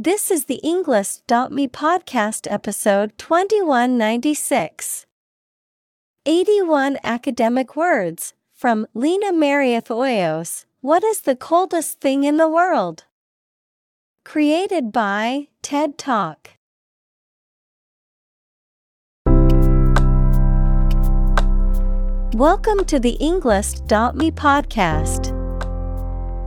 This is the Englist.me podcast episode 2196. 81 academic words from Lina Marieth Hoyos. What is the coldest thing in the world? Created by TED Talk. Welcome to the Englist.me podcast.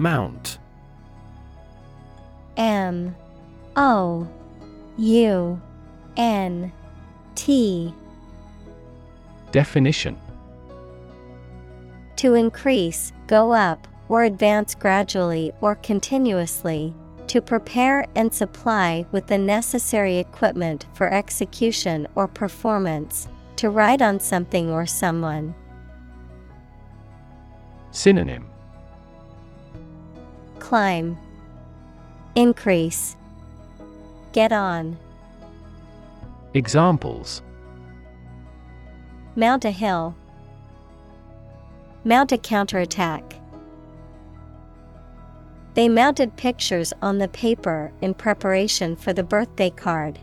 Mount M O U N T Definition To increase, go up, or advance gradually or continuously. To prepare and supply with the necessary equipment for execution or performance. To ride on something or someone. Synonym Climb. Increase. Get on. Examples Mount a hill. Mount a counterattack. They mounted pictures on the paper in preparation for the birthday card.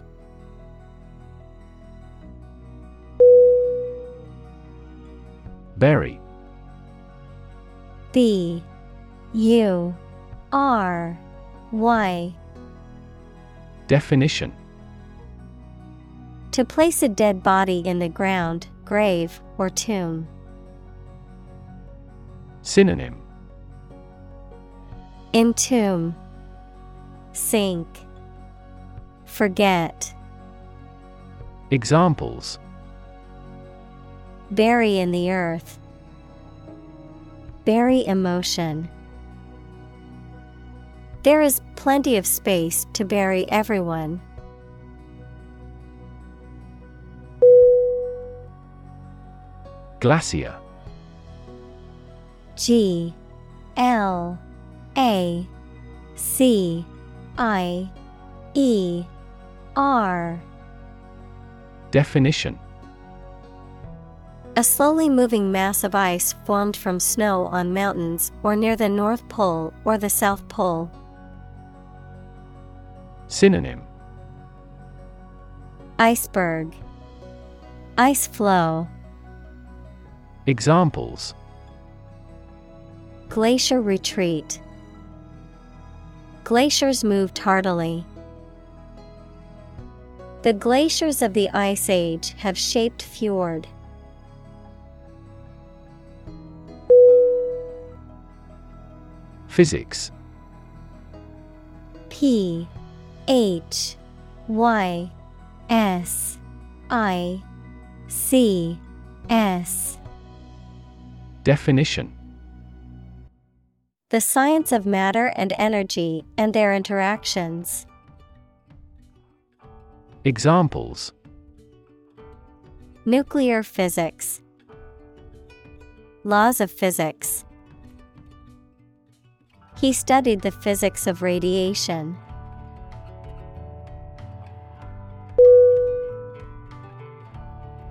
Bury B U R Y Definition To place a dead body in the ground, grave, or tomb. Synonym Entomb, Sink, Forget. Examples Bury in the earth. Bury emotion. There is plenty of space to bury everyone. Glacier G L A C I E R Definition A slowly moving mass of ice formed from snow on mountains or near the North Pole or the South Pole. Synonym. Iceberg. Ice floe. Examples. Glacier retreat. Glaciers moved tardily. The glaciers of the Ice Age have shaped fjord. Physics. P H Y S I C S Definition The science of matter and energy and their interactions. Examples Nuclear physics. Laws of physics. He studied the physics of radiation.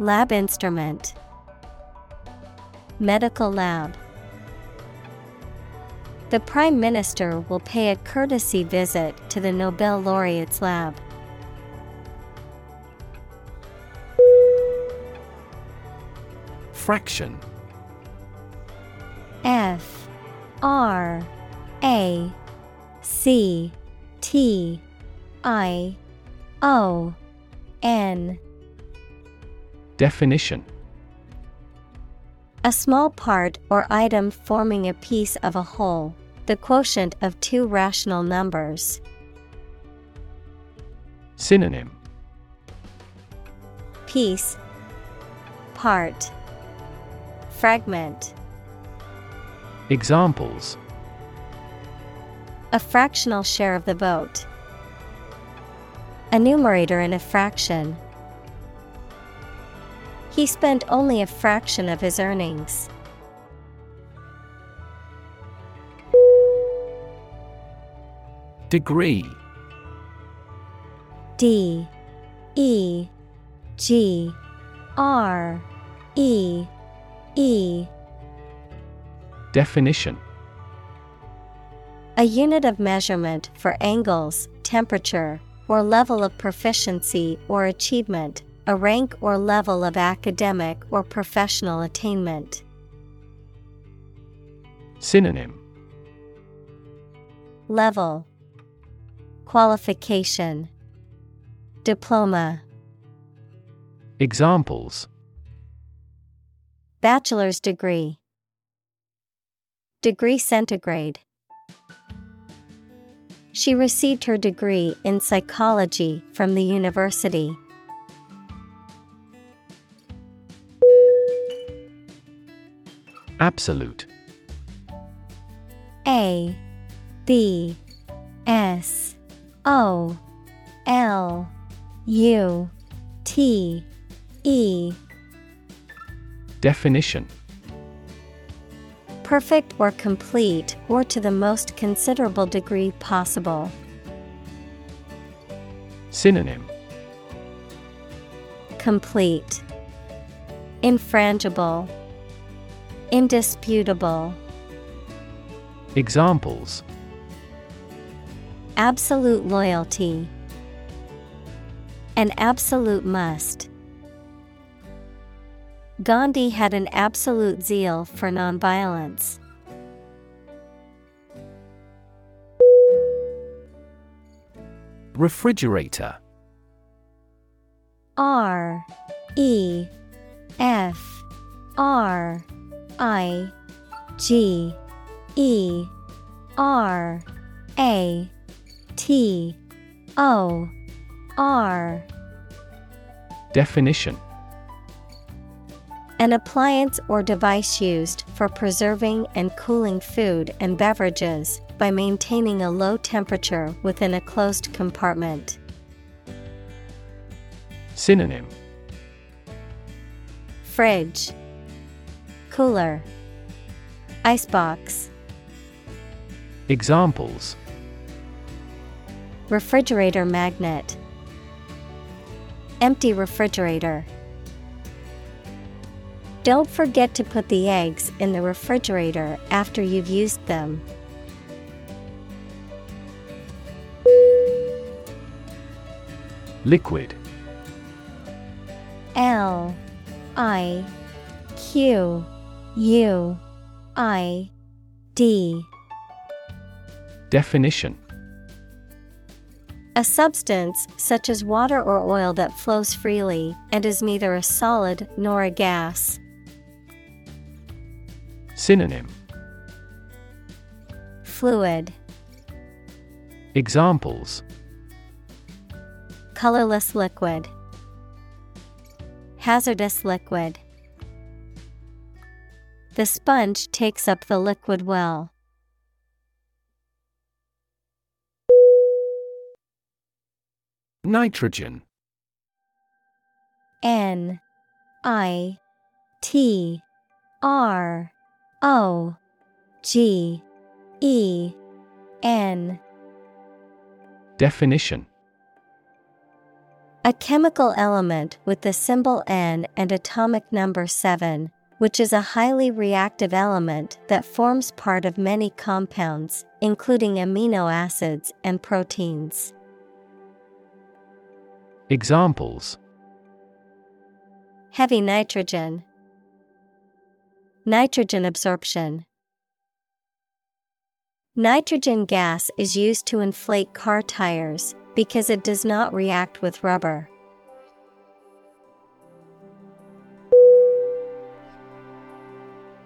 Lab instrument, Medical lab. The Prime Minister will pay a courtesy visit to the Nobel laureate's lab. Fraction. F. R. A. C. T. I. O. N Definition A small part or item forming a piece of a whole, the quotient of two rational numbers. Synonym Piece Part Fragment Examples A fractional share of the vote. A numerator in a fraction. He spent only a fraction of his earnings. Degree. D. E. G. R. E. E. Definition. A unit of measurement for angles, temperature, or level of proficiency or achievement, a rank or level of academic or professional attainment. Synonym. Level. Qualification. Diploma. Examples. Bachelor's degree. Degree centigrade. She received her degree in psychology from the university. Absolute. A B S O L U T E. Definition. Perfect or complete or to the most considerable degree possible. Synonym. Complete. Infrangible Indisputable Examples Absolute loyalty An absolute must. Gandhi had an absolute zeal for nonviolence. Refrigerator R E F R I G E R A T O R. Definition. An appliance or device used for preserving and cooling food and beverages by maintaining a low temperature within a closed compartment. Synonym. Fridge, Cooler, Icebox, Examples. Refrigerator magnet, Empty refrigerator. Don't forget to put the eggs in the refrigerator after you've used them. Liquid. L I Q U I D. Definition. A substance such as water or oil that flows freely and is neither a solid nor a gas. Synonym. Fluid, Examples. Colorless liquid, hazardous liquid. The sponge takes up the liquid well. Nitrogen. N I T R O G E N. Definition. A chemical element with the symbol N and atomic number 7, which is a highly reactive element that forms part of many compounds, including amino acids and proteins. Examples Heavy nitrogen, nitrogen absorption. Nitrogen gas is used to inflate car tires because it does not react with rubber.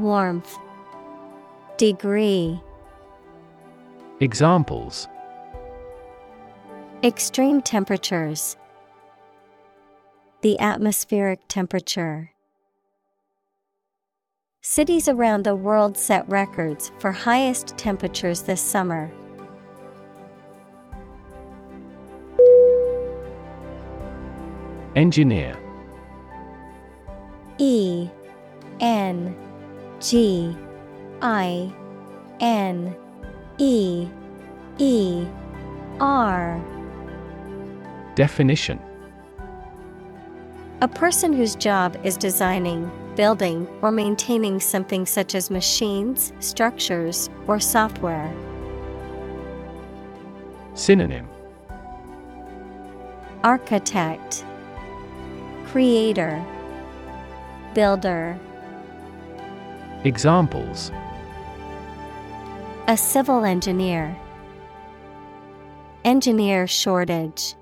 Warmth Degree Examples. Extreme temperatures The atmospheric temperature. Cities around the world set records for highest temperatures this summer. Engineer. E N G I N E E R. Definition. A person whose job is designing, building, or maintaining something such as machines, structures, or software. Synonym. Architect Creator Builder Examples. A civil engineer. Engineer shortage.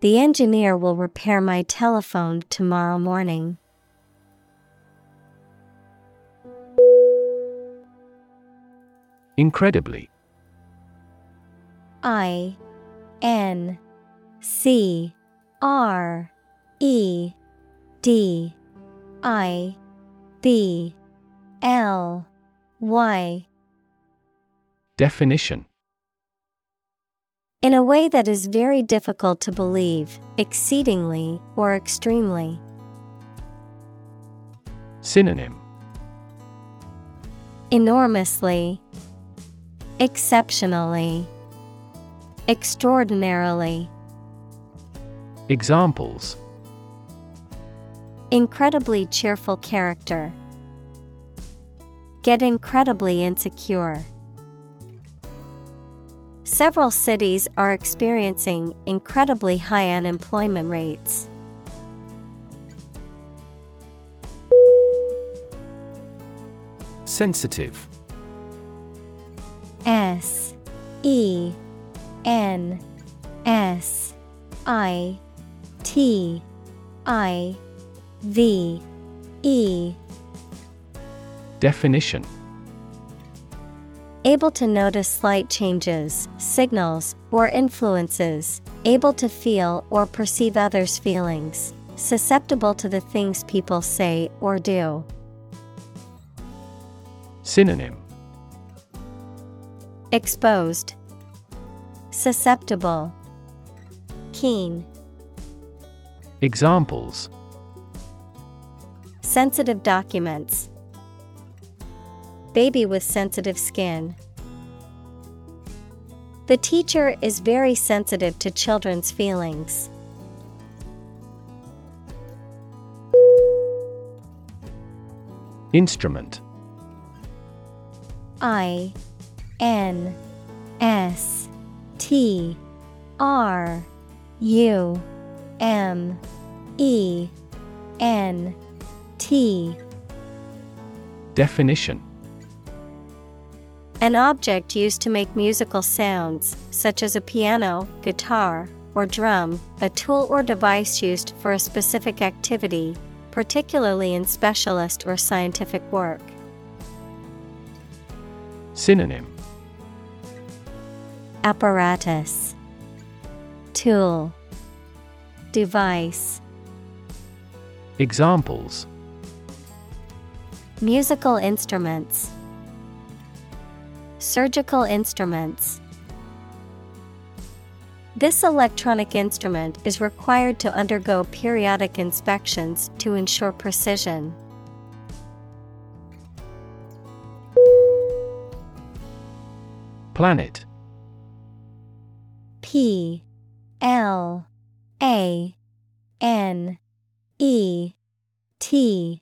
The engineer will repair my telephone tomorrow morning. Incredibly. I N C R E D I B L Y. Definition. In a way that is very difficult to believe, exceedingly or extremely. Synonym. Enormously, exceptionally, extraordinarily. Examples Incredibly cheerful character. Get incredibly insecure. Several cities are experiencing incredibly high unemployment rates. Sensitive S E N S I T I V E. Definition. Able to notice slight changes, signals, or influences, able to feel or perceive others' feelings, susceptible to the things people say or do. Synonym. Exposed, Susceptible, Keen, Examples Sensitive documents. Baby with sensitive skin. The teacher is very sensitive to children's feelings. Instrument I N S T R U M E N T. Definition. An object used to make musical sounds, such as a piano, guitar, or drum, a tool or device used for a specific activity, particularly in specialist or scientific work. Synonym. Apparatus. Tool, Device. Examples Musical instruments, Surgical instruments. This electronic instrument is required to undergo periodic inspections to ensure precision. Planet P L A N E T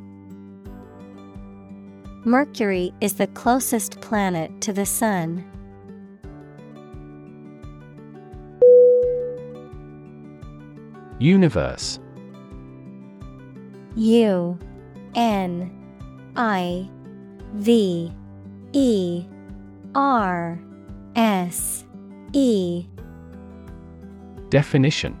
Mercury is the closest planet to the Sun. Universe. U N I V E R S E. Definition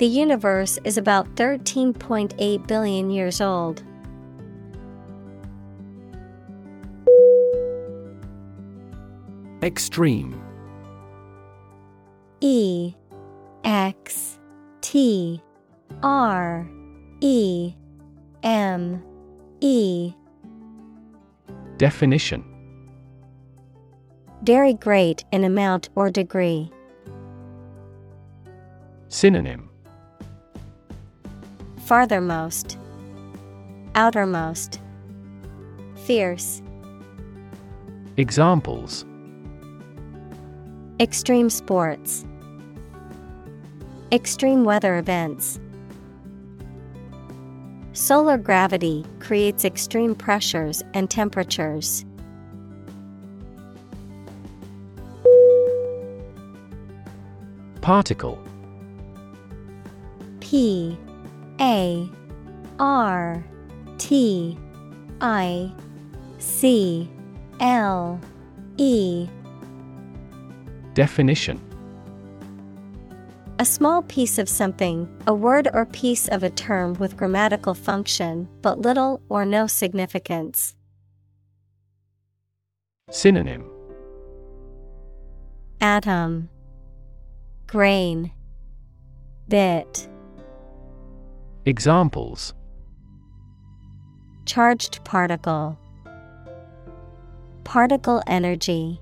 The universe is about 13.8 billion years old. Extreme E X T R E M E Definition Very great in amount or degree. Synonym Farthermost, Outermost, Fierce, Examples. Extreme sports, Extreme weather events. Solar gravity creates extreme pressures and temperatures. Particle. P A R T I C L E. Definition. A small piece of something, a word or piece of a term with grammatical function, but little or no significance. Synonym. Atom, Grain, Bit, Examples. Charged particle, Particle energy.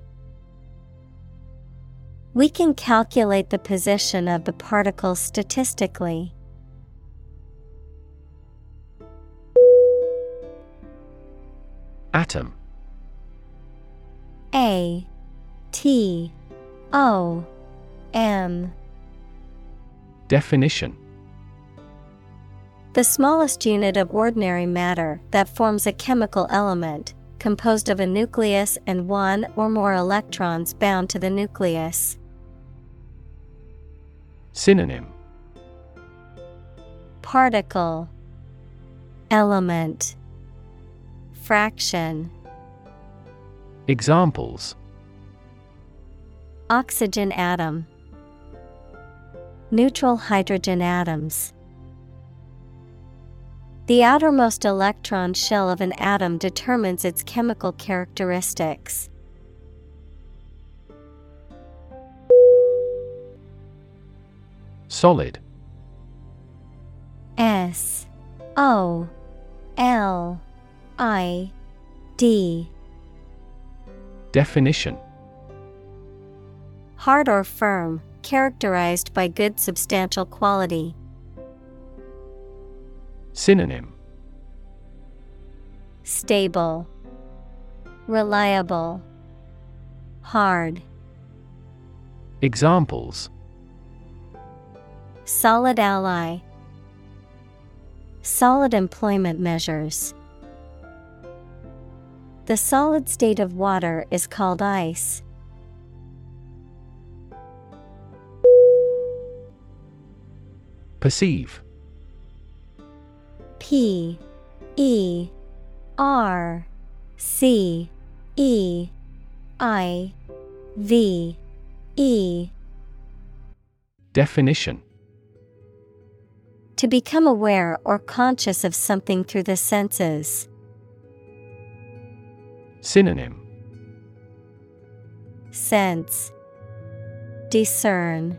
We can calculate the position of the particle statistically. Atom. A. T. O. M. Definition The smallest unit of ordinary matter that forms a chemical element, composed of a nucleus and one or more electrons bound to the nucleus. Synonym. Particle. Element. Fraction. Examples. Oxygen atom. Neutral hydrogen atoms The outermost electron shell of an atom determines its chemical characteristics. Solid S O L I D Definition Hard or firm, characterized by good substantial quality. Synonym Stable, Reliable, Hard. Examples Solid ally, Solid employment measures. The solid state of water is called ice. Perceive P E R C E I V E. Definition. To become aware or conscious of something through the senses. Synonym. Sense. Discern.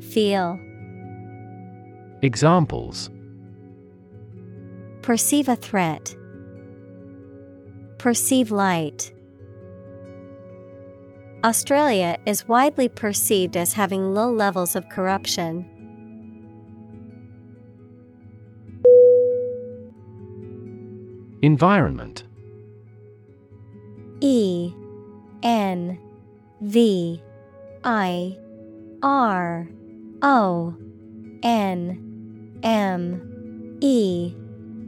Feel. Examples Perceive a threat. Perceive light. Australia is widely perceived as having low levels of corruption. Environment E N V I R O N M E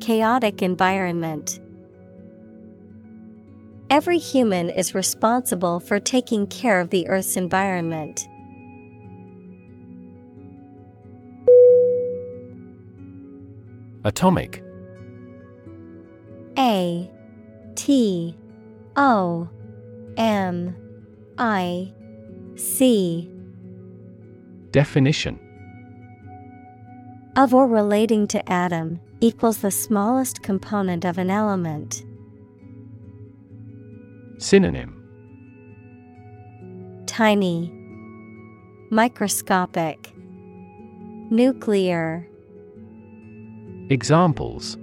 Chaotic environment. Every human is responsible for taking care of the Earth's environment. Atomic A T O M I C Definition of or relating to atom equals the smallest component of an element. Synonym Tiny, Microscopic, Nuclear. Examples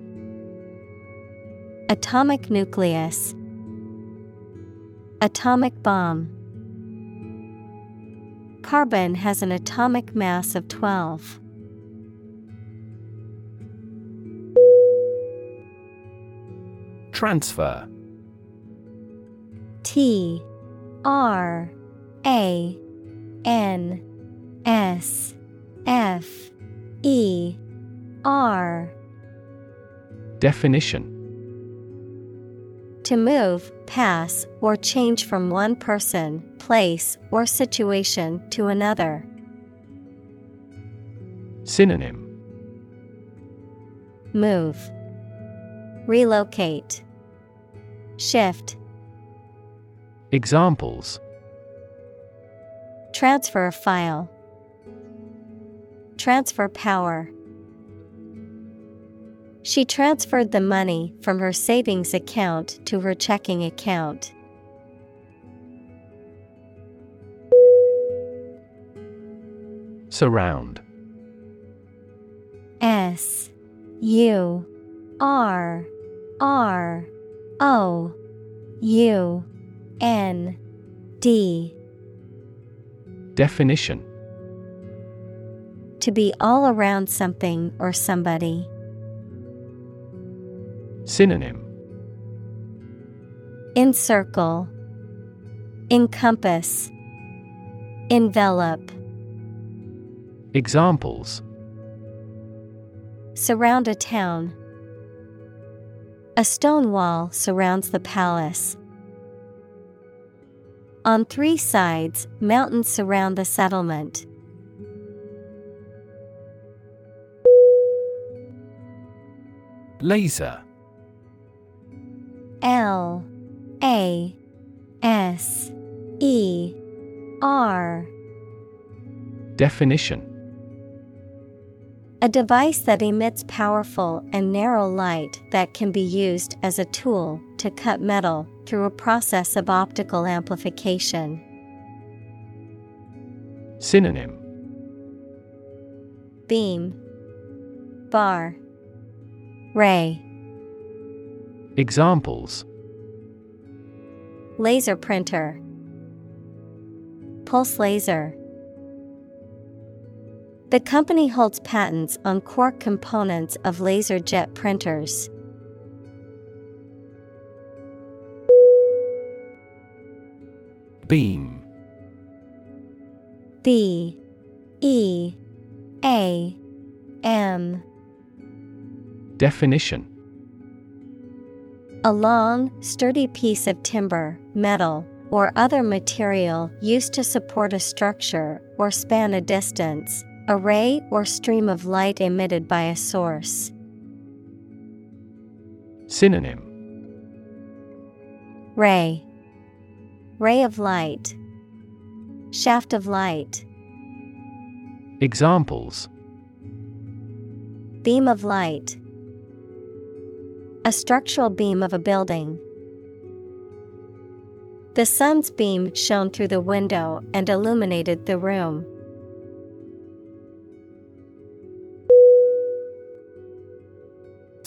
Atomic nucleus, Atomic bomb. Carbon has an atomic mass of 12. Transfer. T R A N S F E R. Definition. To move, pass, or change from one person, place, or situation to another. Synonym. Move, Relocate, Shift, Examples. Transfer a file, Transfer power. She transferred the money from her savings account to her checking account. Surround. S U R R O U N D. Definition. To be all around something or somebody. Synonym. Encircle, Encompass, Envelop, Examples. Surround a town. A stone wall surrounds the palace. On three sides, mountains surround the settlement. Laser L A S E R. Definition A device that emits powerful and narrow light that can be used as a tool to cut metal through a process of optical amplification. Synonym Beam, Bar, Ray. Examples Laser printer, Pulse laser. The company holds patents on core components of laser jet printers. Beam. B. E. A. M. Definition. A long, sturdy piece of timber, metal, or other material used to support a structure or span a distance, a ray or stream of light emitted by a source. Synonym Ray Ray of light Shaft of light Examples Beam of light A structural beam of a building. The sun's beam shone through the window and illuminated the room.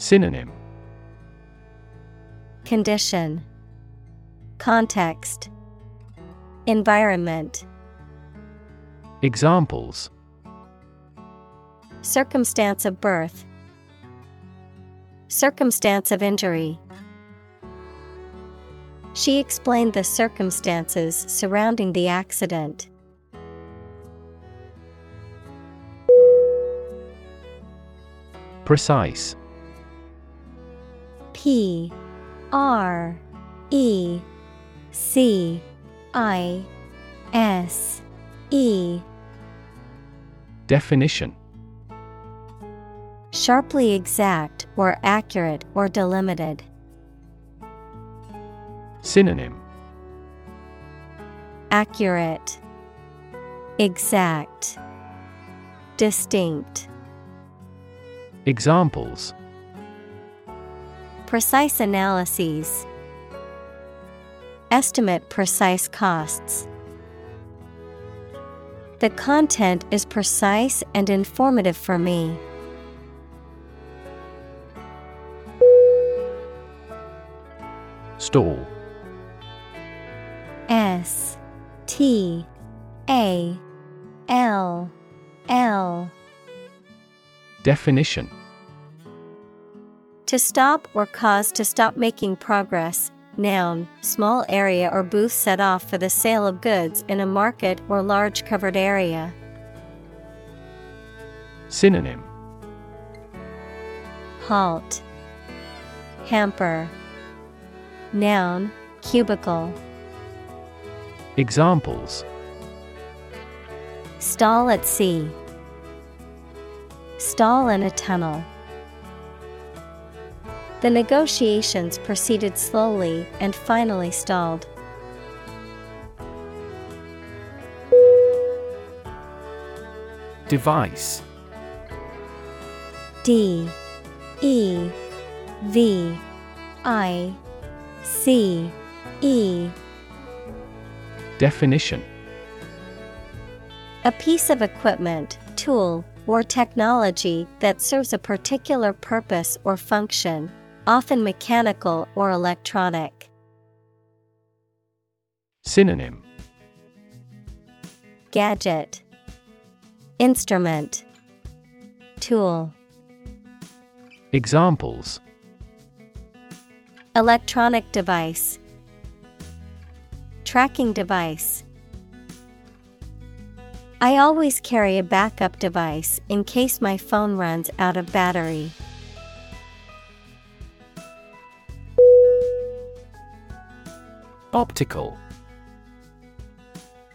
Synonym. Condition. Context. Environment. Examples. Circumstance of birth. Circumstance of injury. She explained the circumstances surrounding the accident. Precise P R E C I S E. Definition. Sharply exact or accurate or delimited. Synonym. Accurate, Exact, Distinct. Examples Precise analyses. Estimate precise costs. The content is precise and informative for me. Stall S T A L L Definition To stop or cause to stop making progress. Noun, small area or booth set off for the sale of goods in a market or large covered area. Synonym Halt, Hamper. Noun, cubicle. Examples Stall at sea. Stall in a tunnel. The negotiations proceeded slowly and finally stalled. Device. D E V I C E. Definition. A piece of equipment, tool, or technology that serves a particular purpose or function, often mechanical or electronic. Synonym Gadget, Instrument, Tool. Examples Electronic device, Tracking device. I always carry a backup device in case my phone runs out of battery. Optical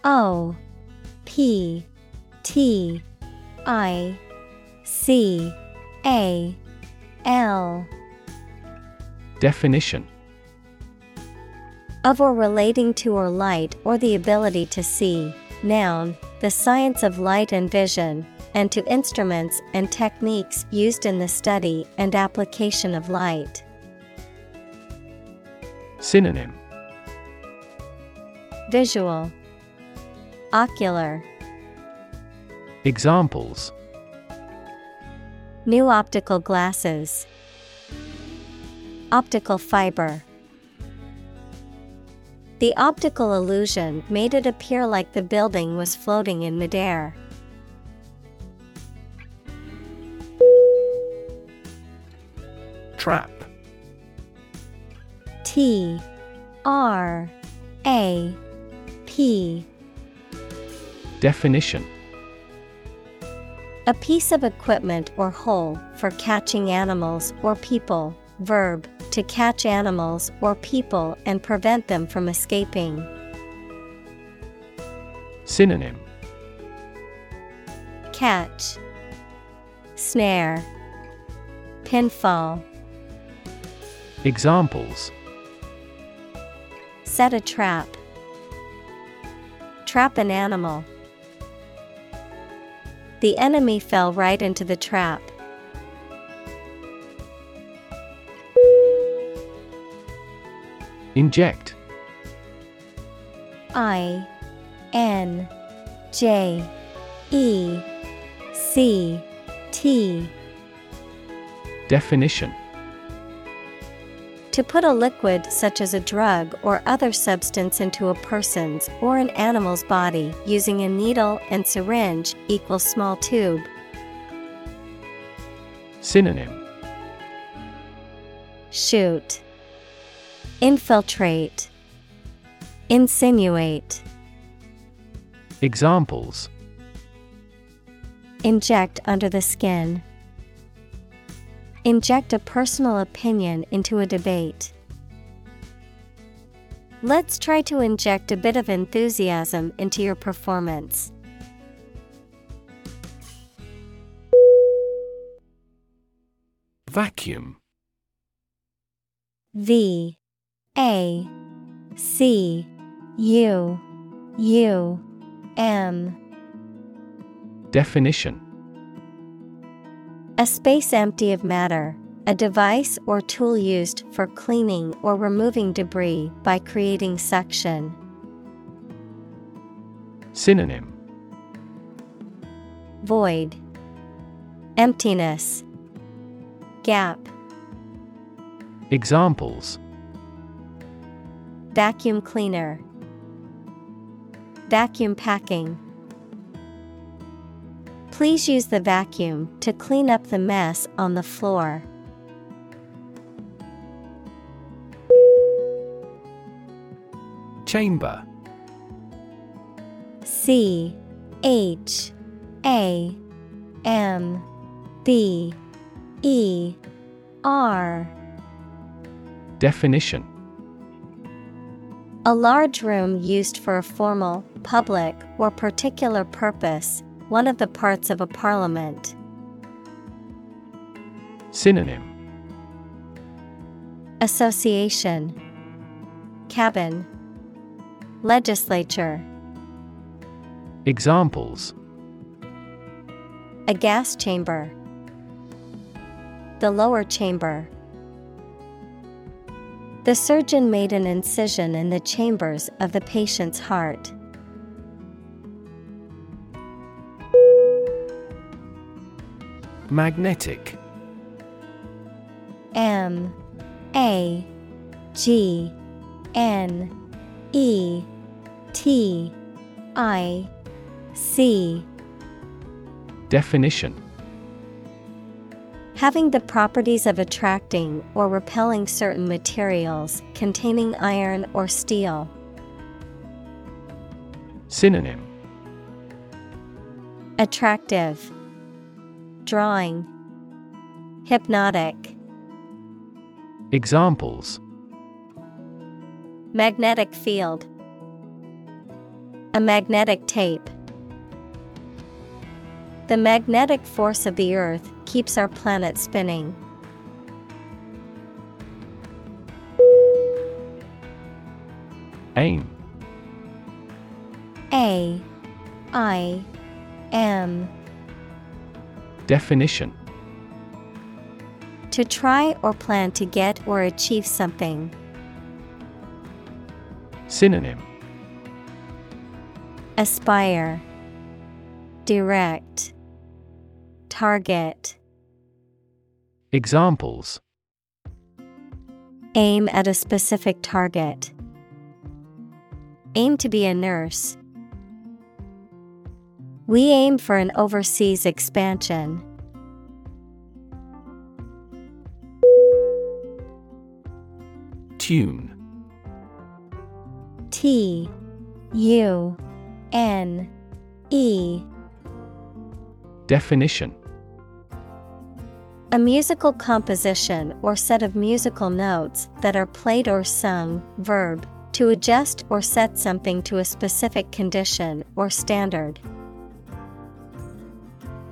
O P T I C A L Definition of or relating to or light or the ability to see. Noun, the science of light and vision, and to instruments and techniques used in the study and application of light. Synonym Visual, Ocular, Examples. New optical glasses, Optical fiber. The optical illusion made it appear like the building was floating in midair. Trap. T R A P Definition A piece of equipment or hole for catching animals or people. Verb to catch animals or people and prevent them from escaping. Synonym Catch, Snare, Pinfall. Examples Set a trap. Trap an animal. The enemy fell right into the trap. Inject I N J E C T Definition To put a liquid such as a drug or other substance into a person's or an animal's body using a needle and syringe equals small tube. Synonym Shoot. Infiltrate. Insinuate. Examples Inject under the skin. Inject a personal opinion into a debate. Let's try to inject a bit of enthusiasm into your performance. Vacuum V A C U U M Definition A space empty of matter, a device or tool used for cleaning or removing debris by creating suction. Synonym. Void, Emptiness, Gap, Examples. Vacuum cleaner, Vacuum packing. Please use the vacuum to clean up the mess on the floor. Chamber. C H A M B E R. Definition. A large room used for a formal, public, or particular purpose, one of the parts of a parliament. Synonym. Association. Cabin. Legislature. Examples. A gas chamber. The lower chamber. The surgeon made an incision in the chambers of the patient's heart. Magnetic. M A G N E T I C. Definition. Having the properties of attracting or repelling certain materials containing iron or steel. Synonym. Attractive, Drawing, Hypnotic. Examples Magnetic field, A magnetic tape. The magnetic force of the Earth keeps our planet spinning. Aim A I M Definition To try or plan to get or achieve something. Synonym Aspire Direct Target Examples Aim at a specific target. Aim to be a nurse. We aim for an overseas expansion. Tune T U N E Definition A musical composition or set of musical notes that are played or sung, verb, to adjust or set something to a specific condition or standard.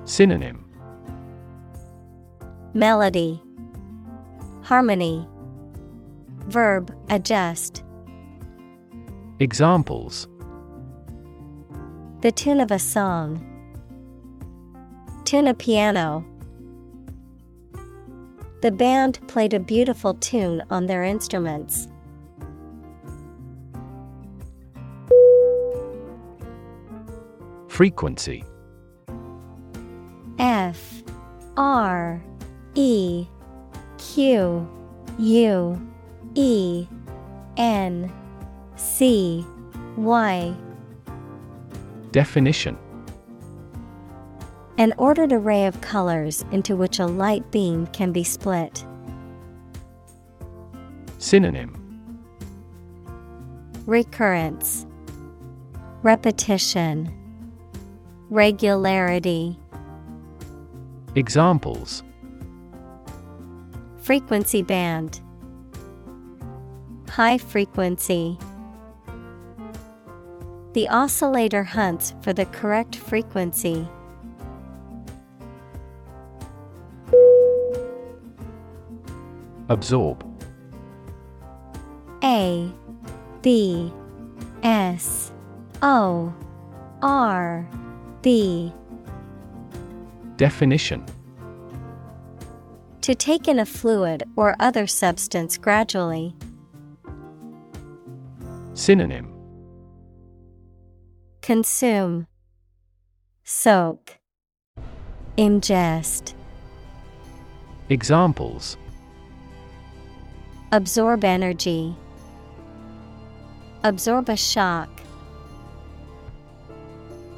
Synonym Melody, Harmony, Verb, adjust. Examples The tune of a song. Tune a piano. The band played a beautiful tune on their instruments. Frequency F R E Q U E N C Y. Definition. An ordered array of colors into which a light beam can be split. Synonym. Recurrence. Repetition. Regularity Examples. Frequency band. High frequency. The oscillator hunts for the correct frequency. Absorb. A B S O R B Definition. To take in a fluid or other substance gradually. Synonym. Consume, Soak, Ingest, Examples. Absorb energy, Absorb a shock.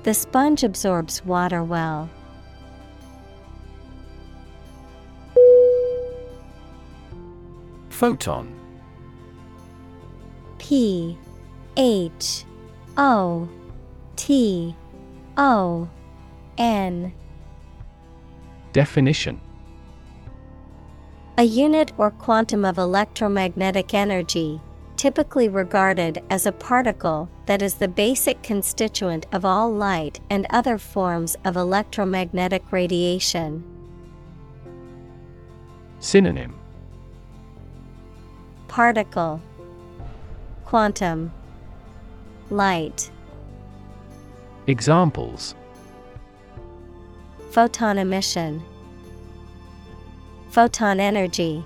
The sponge absorbs water well. Photon. P H O T O N. Definition. A unit or quantum of electromagnetic energy, typically regarded as a particle that is the basic constituent of all light and other forms of electromagnetic radiation. Synonym Particle Quantum Light. Examples. Photon emission Photon energy.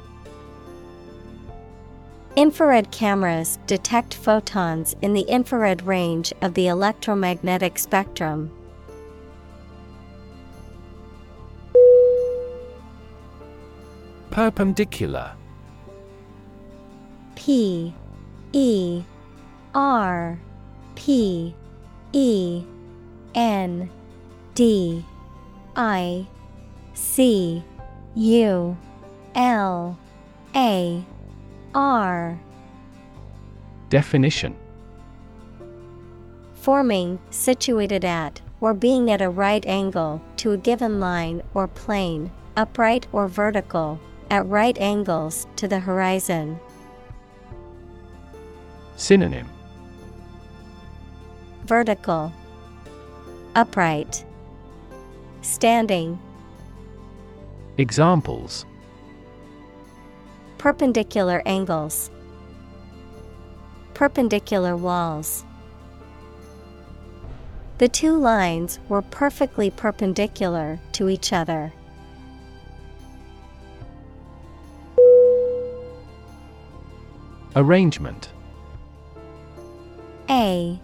Infrared cameras detect photons in the infrared range of the electromagnetic spectrum. Perpendicular P E R P E N D I C U L A R Definition Forming, situated at, or being at a right angle to a given line or plane, upright or vertical, at right angles to the horizon. Synonym Vertical, Upright, Standing. Examples Perpendicular angles, Perpendicular walls. The two lines were perfectly perpendicular to each other. Arrangement A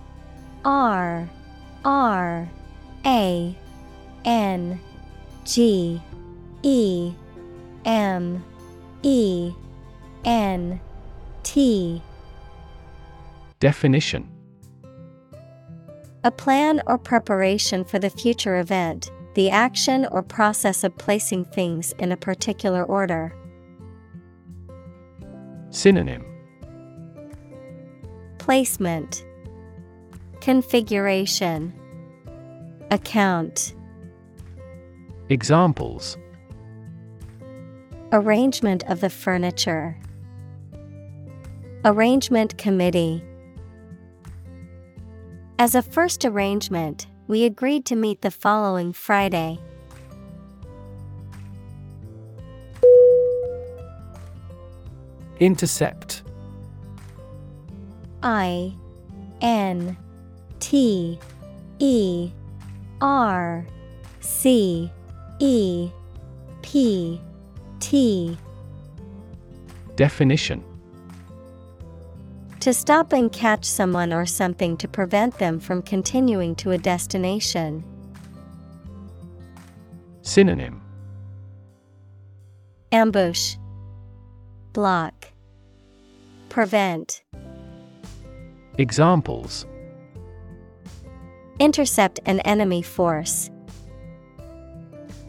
R R A N G E M E N T. Definition. A plan or preparation for the future event, the action or process of placing things in a particular order. Synonym. Placement Configuration Account Examples. Arrangement of the furniture Arrangement Committee. As a first arrangement, we agreed to meet the following Friday. Intercept. I N T E R C E P T. Definition. To stop and catch someone or something to prevent them from continuing to a destination. Synonym. Ambush. Block. Prevent. Examples Intercept an enemy force.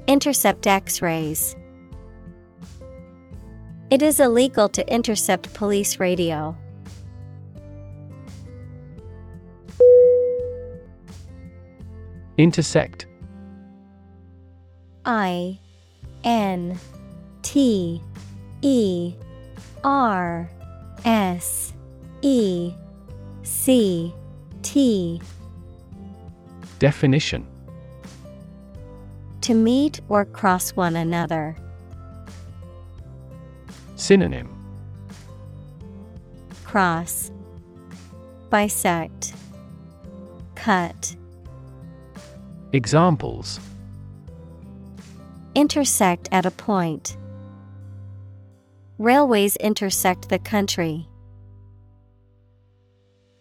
Intercept X rays. It is illegal to intercept police radio. Intersect I N T E R S E C T Definition To meet or cross one another. Synonym Cross Bisect Cut Examples Intersect at a point. Railways intersect the country.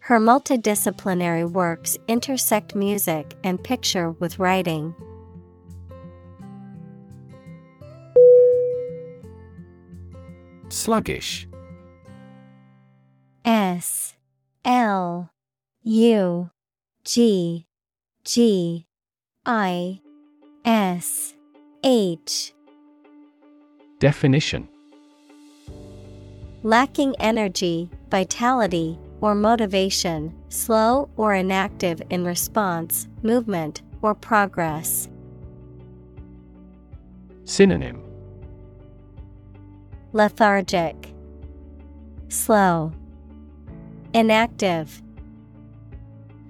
Her multidisciplinary works intersect music and picture with writing. Sluggish. S L U G G I S H. Definition. Lacking energy, vitality, or motivation, slow or inactive in response, movement, or progress. Synonym. Lethargic, Slow, Inactive,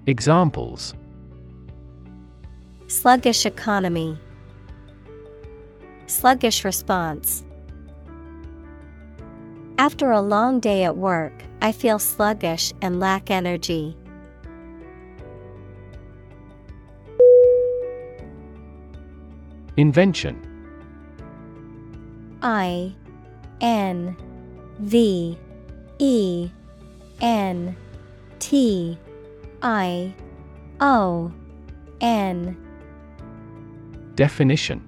Examples. Sluggish economy, Sluggish response. After a long day at work, I feel sluggish and lack energy. Invention. I N V E N T I O N. Definition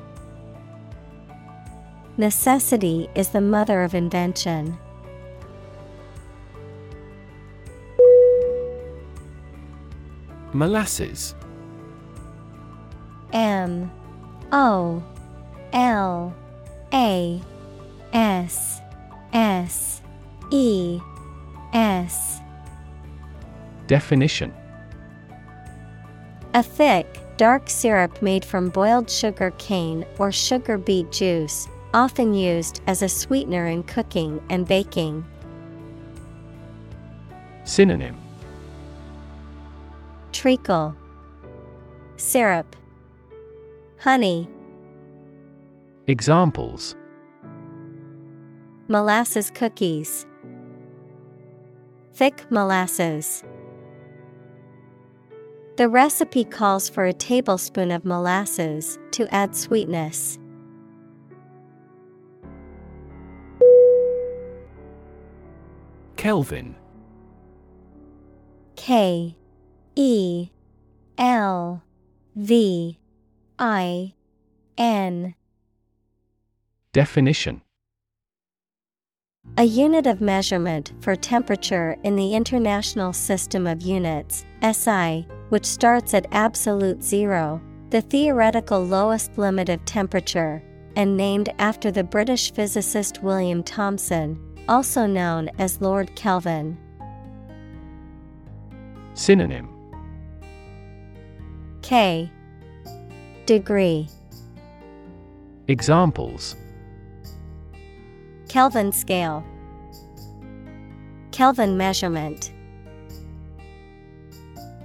Necessity is the mother of invention. Molasses. M O L A S S E S. Definition. A thick, dark syrup made from boiled sugar cane or sugar beet juice, often used as a sweetener in cooking and baking. Synonym. Treacle. Syrup. Honey. Examples. Molasses cookies. Thick molasses. The recipe calls for a tablespoon of molasses to add sweetness. Kelvin. K E L V I N. Definition. A unit of measurement for temperature in the International System of Units, SI, which starts at absolute zero, the theoretical lowest limit of temperature, and named after the British physicist William Thomson, also known as Lord Kelvin. Synonym K. Degree Examples Kelvin scale Kelvin measurement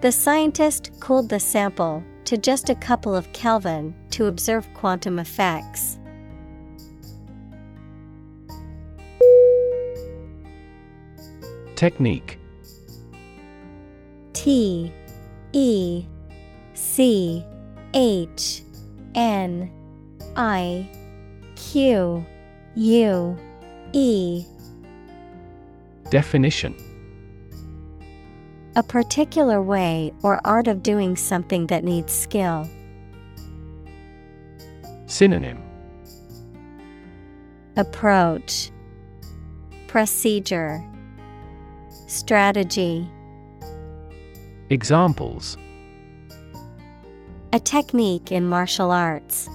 The scientist cooled the sample to just a couple of Kelvin to observe quantum effects. Technique. T E C H N I Q U E. Definition. A particular way or art of doing something that needs skill. Synonym. Approach. Procedure Strategy Examples A technique in martial arts.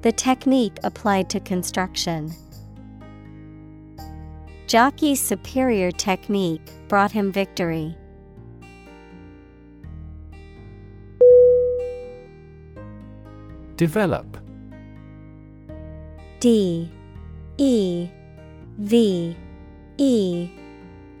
The technique applied to construction. Jockey's superior technique brought him victory. Develop D E V E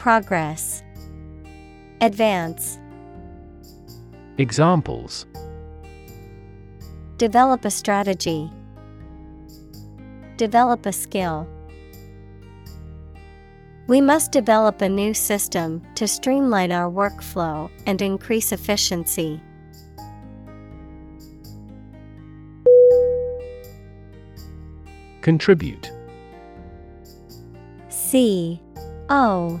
Progress, Advance. Examples Develop a strategy. Develop a skill. We must develop a new system to streamline our workflow and increase efficiency. Contribute C O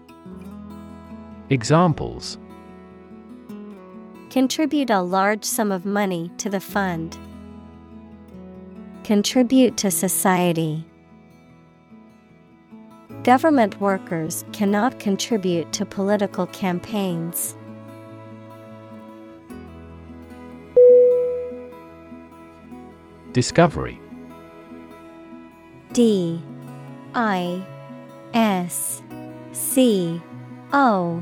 Examples Contribute a large sum of money to the fund. Contribute to society. Government workers cannot contribute to political campaigns. Discovery D I S C O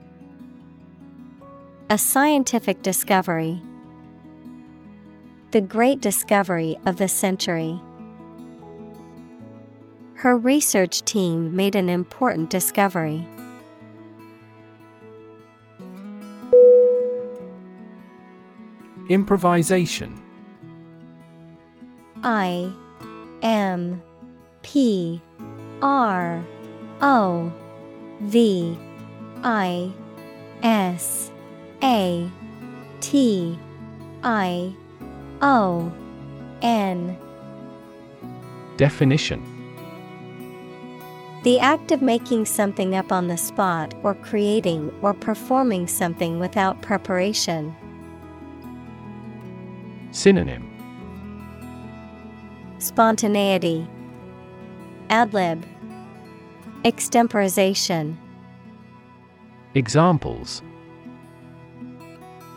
A scientific discovery. The great discovery of the century. Her research team made an important discovery. Improvisation I M P R O V I S A T I O N. Definition. The act of making something up on the spot or creating or performing something without preparation. Synonym. Spontaneity, Ad lib Extemporization, Examples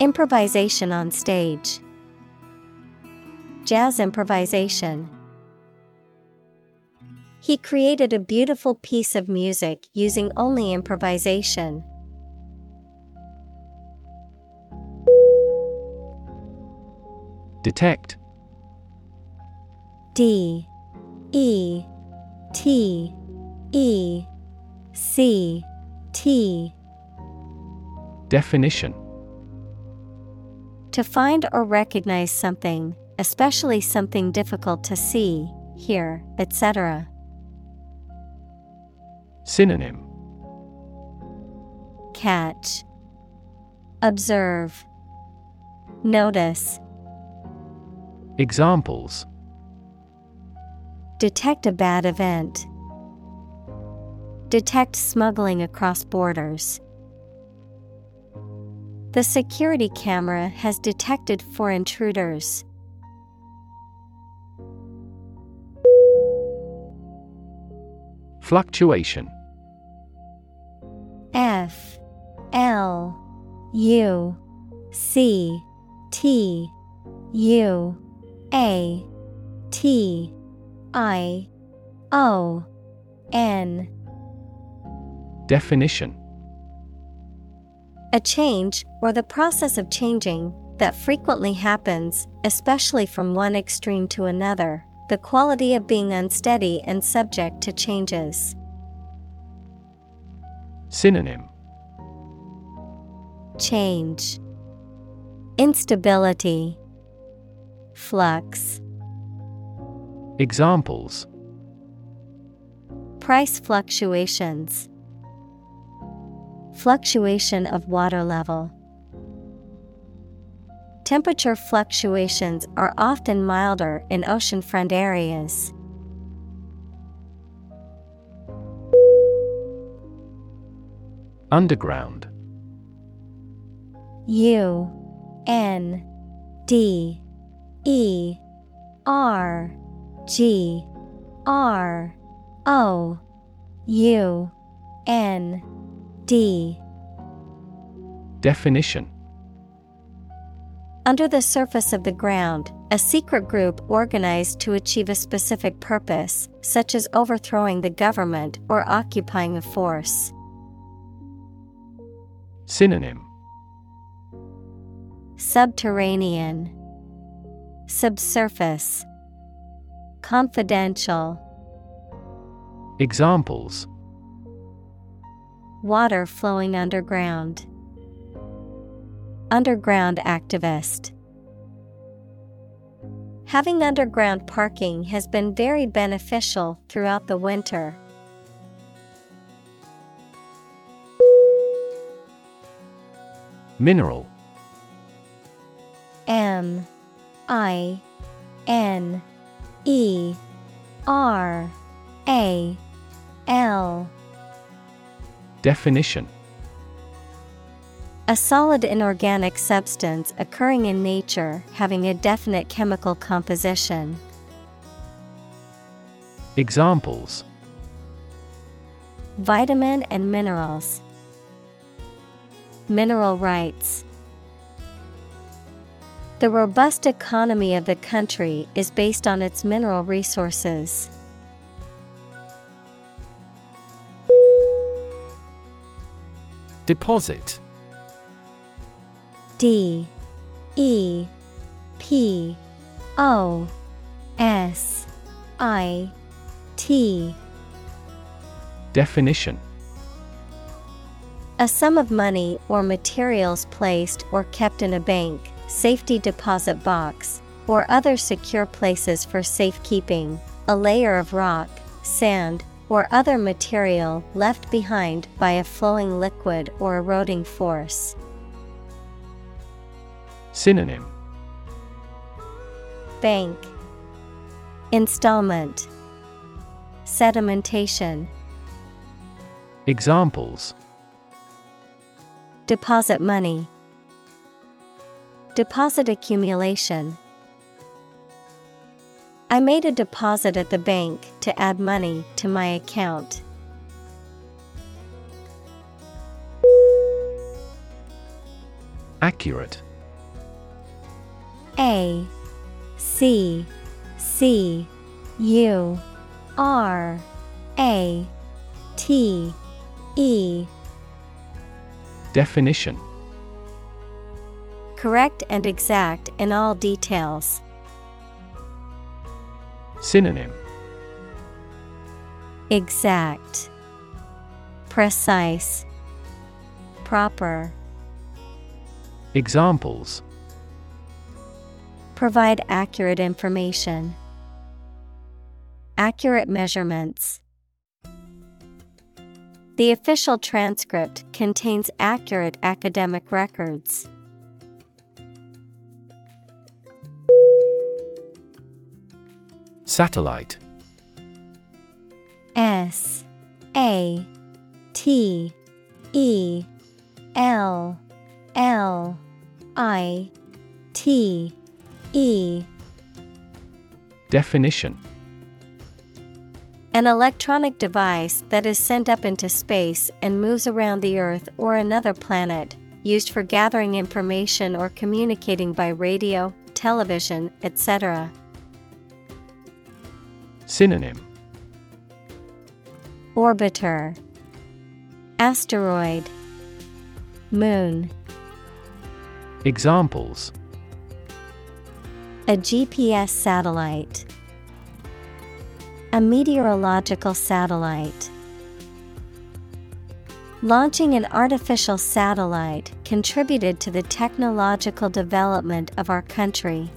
Improvisation on stage, Jazz improvisation. He created a beautiful piece of music using only improvisation. Detect D E T E C T Definition To find or recognize something, especially something difficult to see, hear, etc. Synonym Catch, Observe, Notice, Examples Detect a bad event. Detect smuggling across borders. The security camera has detected four intruders. Fluctuation. F L U C T U A T I O N. Definition A change, or the process of changing, that frequently happens, especially from one extreme to another, the quality of being unsteady and subject to changes. Synonym. Change, Instability, Flux. Examples. Price fluctuations, Fluctuation of water level. Temperature fluctuations are often milder in oceanfront areas. Underground U N D E R G R O U N D. Definition. Under the surface of the ground, a secret group organized to achieve a specific purpose, such as overthrowing the government or occupying a force. Synonym. Subterranean, Subsurface, Confidential, Examples Water flowing underground. Underground activist. Having underground parking has been very beneficial throughout the winter. Mineral M I N E R A L. Definition A solid inorganic substance occurring in nature having a definite chemical composition. Examples Vitamin and minerals. Mineral rights. The robust economy of the country is based on its mineral resources. Deposit. D E P O S I T. Definition. A sum of money or materials placed or kept in a bank, safety deposit box, or other secure places for safekeeping, a layer of rock, sand, or other material left behind by a flowing liquid or eroding force. Synonym. Bank. Installment. Sedimentation. Examples. Deposit money. Deposit accumulation I made a deposit at the bank to add money to my account. Accurate A C C U R A T E Definition Correct and exact in all details. Synonym Exact Precise Proper Examples Provide accurate information. Accurate measurements. The official transcript contains accurate academic records. Satellite. S A T E L L I T E. Definition. An electronic device that is sent up into space and moves around the Earth or another planet, used for gathering information or communicating by radio, television, etc. Synonym. Orbiter. Asteroid. Moon. Examples. A GPS satellite. A meteorological satellite. Launching an artificial satellite contributed to the technological development of our country.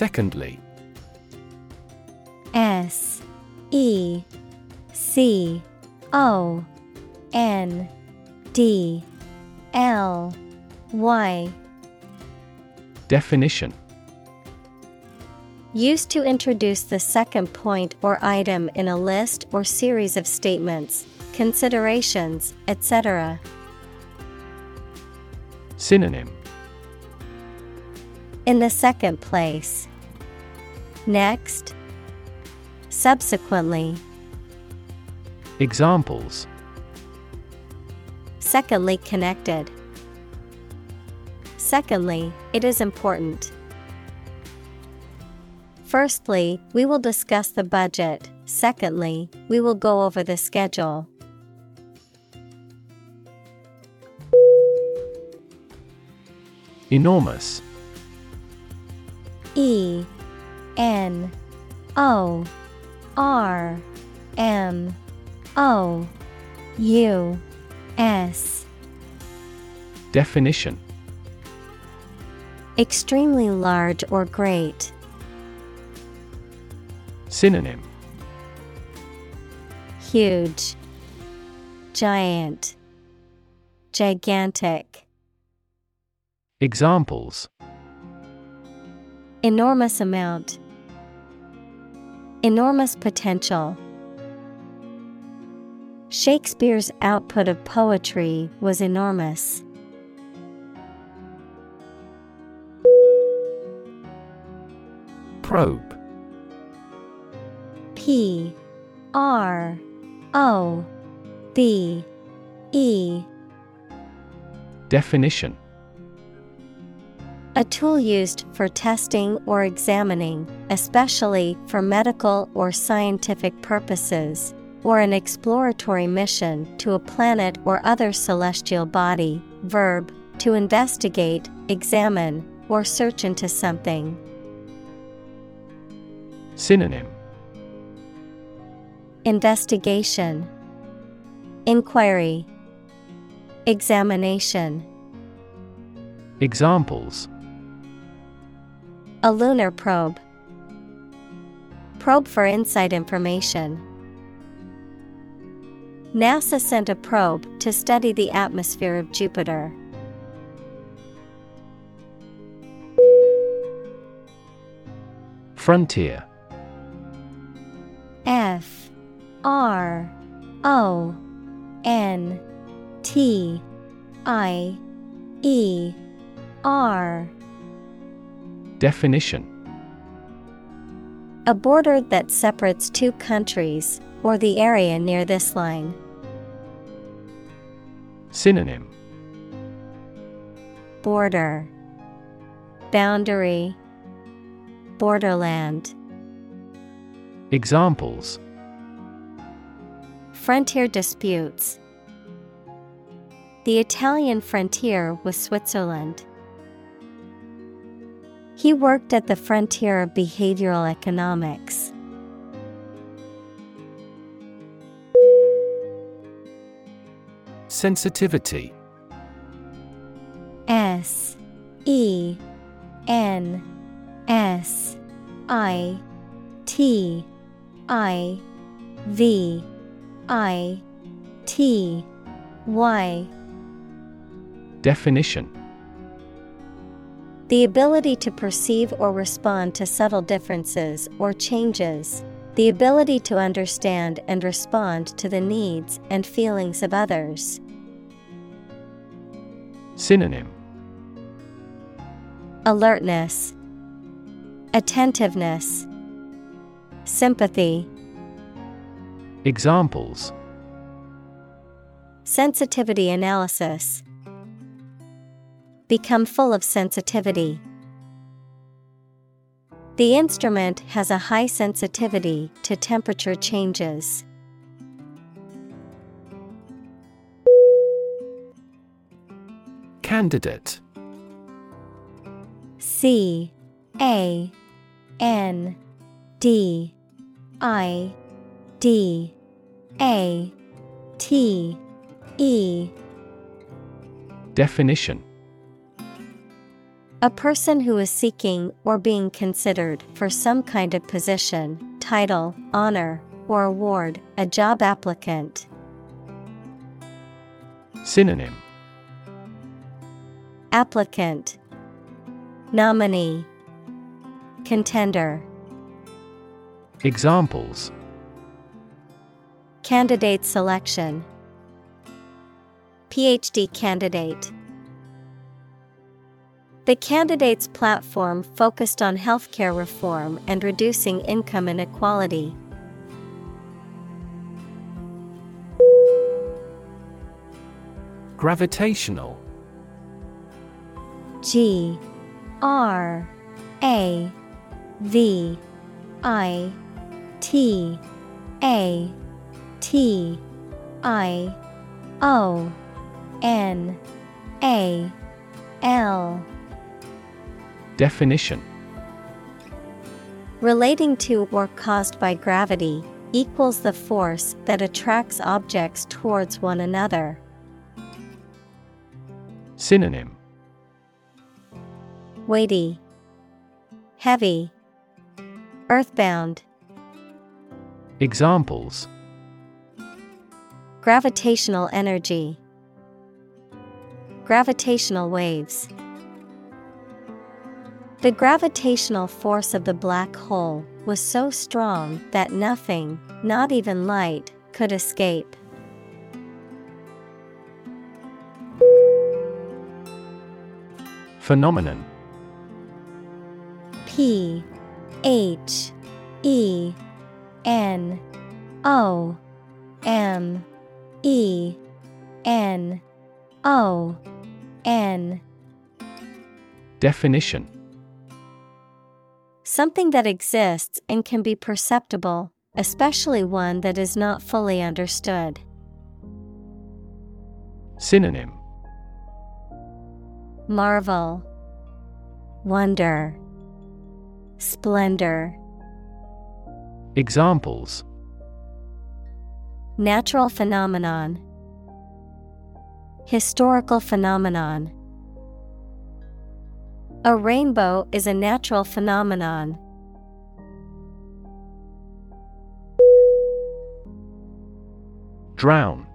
Secondly S E C O N D L Y Definition Used to introduce the second point or item in a list or series of statements, considerations, etc. Synonym In the second place. Next. Subsequently. Examples Secondly connected. Secondly, it is important. Firstly, we will discuss the budget. Secondly, we will go over the schedule. Enormous E N O R M O U S Definition Extremely large or great. Synonym Huge, Giant, Gigantic. Examples Enormous amount. Enormous potential. Shakespeare's output of poetry was enormous. Probe P R O B E Definition A tool used for testing or examining, especially for medical or scientific purposes, or an exploratory mission to a planet or other celestial body. Verb to investigate, examine, or search into something. Synonym Investigation, Inquiry, Examination. Examples A lunar probe. Probe for inside information. NASA sent a probe to study the atmosphere of Jupiter. Frontier F R O N T I E R Definition A border that separates two countries, or the area near this line. Synonym Border Boundary Borderland Examples Frontier disputes. The Italian frontier with Switzerland. He worked at the frontier of behavioral economics. Sensitivity. S E N S I T I V I T Y. Definition The ability to perceive or respond to subtle differences or changes. The ability to understand and respond to the needs and feelings of others. Synonym Alertness, Attentiveness, Sympathy. Examples Sensitivity analysis. Become full of sensitivity. The instrument has a high sensitivity to temperature changes. Candidate C A N D I D A T E Definition A person who is seeking or being considered for some kind of position, title, honor, or award, a job applicant. Synonym. Applicant. Nominee. Contender. Examples. Candidate selection. PhD candidate The candidate's platform focused on healthcare reform and reducing income inequality. Gravitational G R A V I T A T I O N A L Definition Relating to or caused by gravity equals the force that attracts objects towards one another. Synonym Weighty, Heavy, Earthbound. Examples Gravitational energy, Gravitational waves. The gravitational force of the black hole was so strong that nothing, not even light, could escape. Phenomenon. P H E N O M E N O N. Definition Something that exists and can be perceptible, especially one that is not fully understood. Synonym Marvel, Wonder, Splendor. Examples Natural phenomenon, Historical phenomenon. A rainbow is a natural phenomenon. Drown.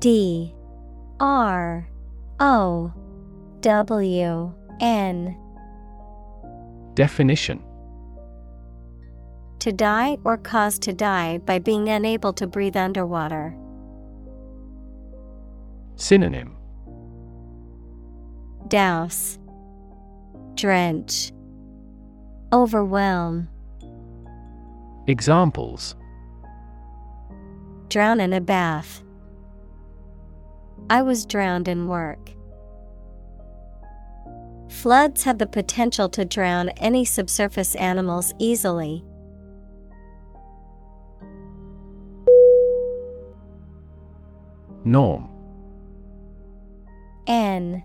D. R. O. W. N. Definition. To die or cause to die by being unable to breathe underwater. Synonym Douse, Drench, Overwhelm. Examples Drown in a bath. I was drowned in work. Floods have the potential to drown any subsurface animals easily. Norm N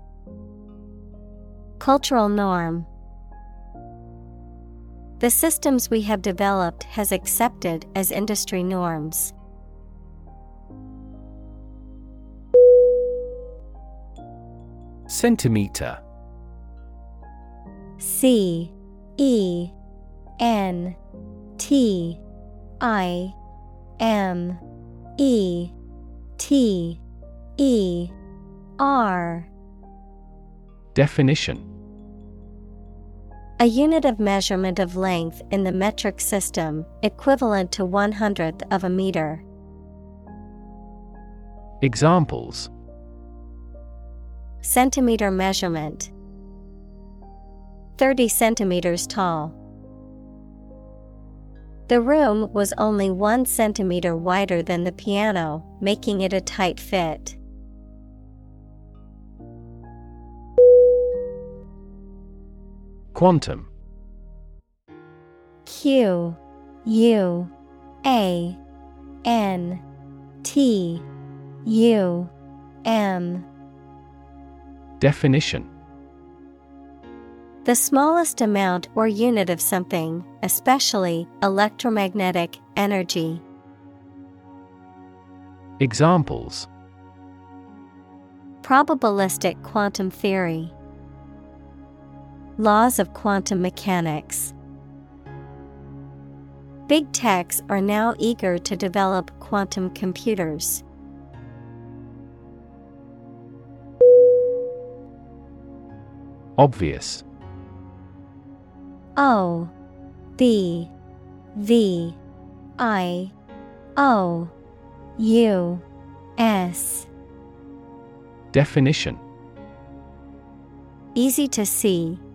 Cultural norm. The systems we have developed has accepted as industry norms. Centimeter. C E N T I M E T E R. Definition A unit of measurement of length in the metric system, equivalent to one hundredth of a meter. Examples Centimeter measurement 30 centimeters tall. The room was only one centimeter wider than the piano, making it a tight fit. Quantum Q U A N T U M Definition The smallest amount or unit of something, especially electromagnetic energy. Examples Probabilistic quantum theory. Laws of quantum mechanics. Big techs are now eager to develop quantum computers. Obvious O B V I O U S Definition Easy to see,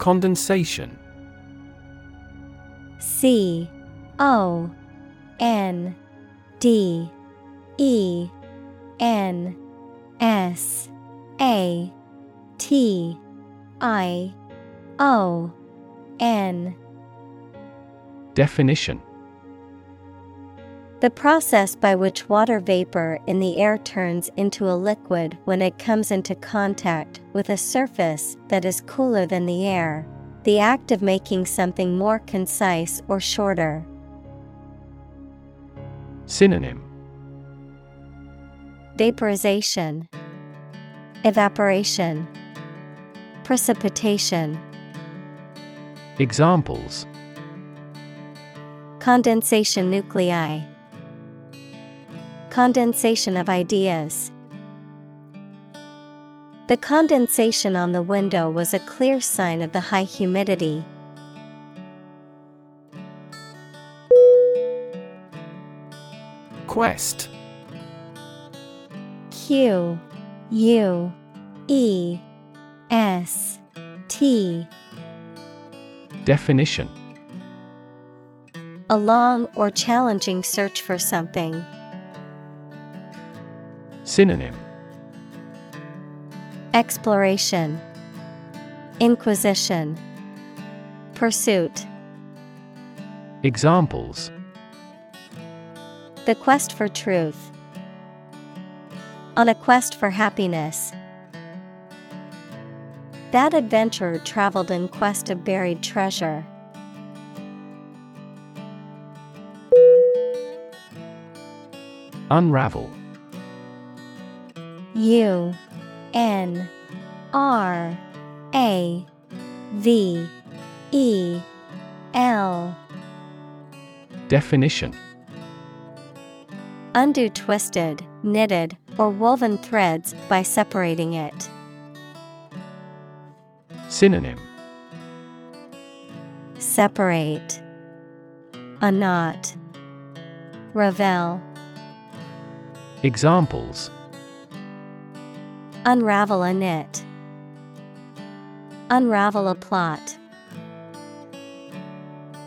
Condensation. C O N D E N S A T I O N. Definition The process by which water vapor in the air turns into a liquid when it comes into contact with a surface that is cooler than the air. The act of making something more concise or shorter. Synonym Vaporization, Evaporation, Precipitation. Examples Condensation nuclei, Condensation of ideas. The condensation on the window was a clear sign of the high humidity. Quest Q U E S T Definition A long or challenging search for something. Synonym Exploration, Inquisition, Pursuit. Examples The quest for truth. On a quest for happiness. That adventurer traveled in quest of buried treasure. Unravel U N R A V E L Definition Undo twisted, knitted, or woven threads by separating it. Synonym Separate. A knot. Ravel. Examples Unravel a knit. Unravel a plot.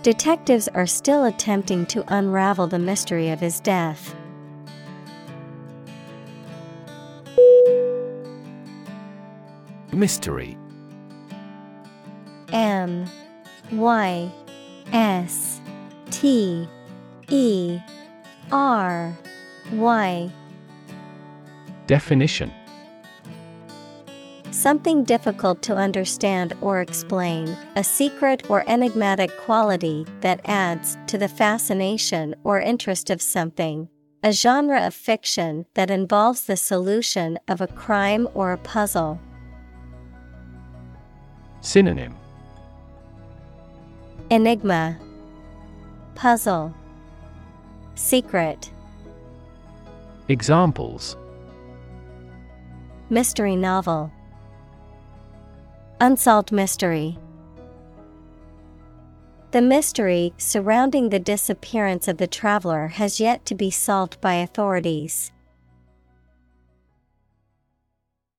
Detectives are still attempting to unravel the mystery of his death. Mystery M Y S T E R Y Definition Something difficult to understand or explain, a secret or enigmatic quality that adds to the fascination or interest of something. A genre of fiction that involves the solution of a crime or a puzzle. Synonym. Enigma, Puzzle, Secret, Examples. Mystery novel, Unsolved mystery. The mystery surrounding the disappearance of the traveler has yet to be solved by authorities.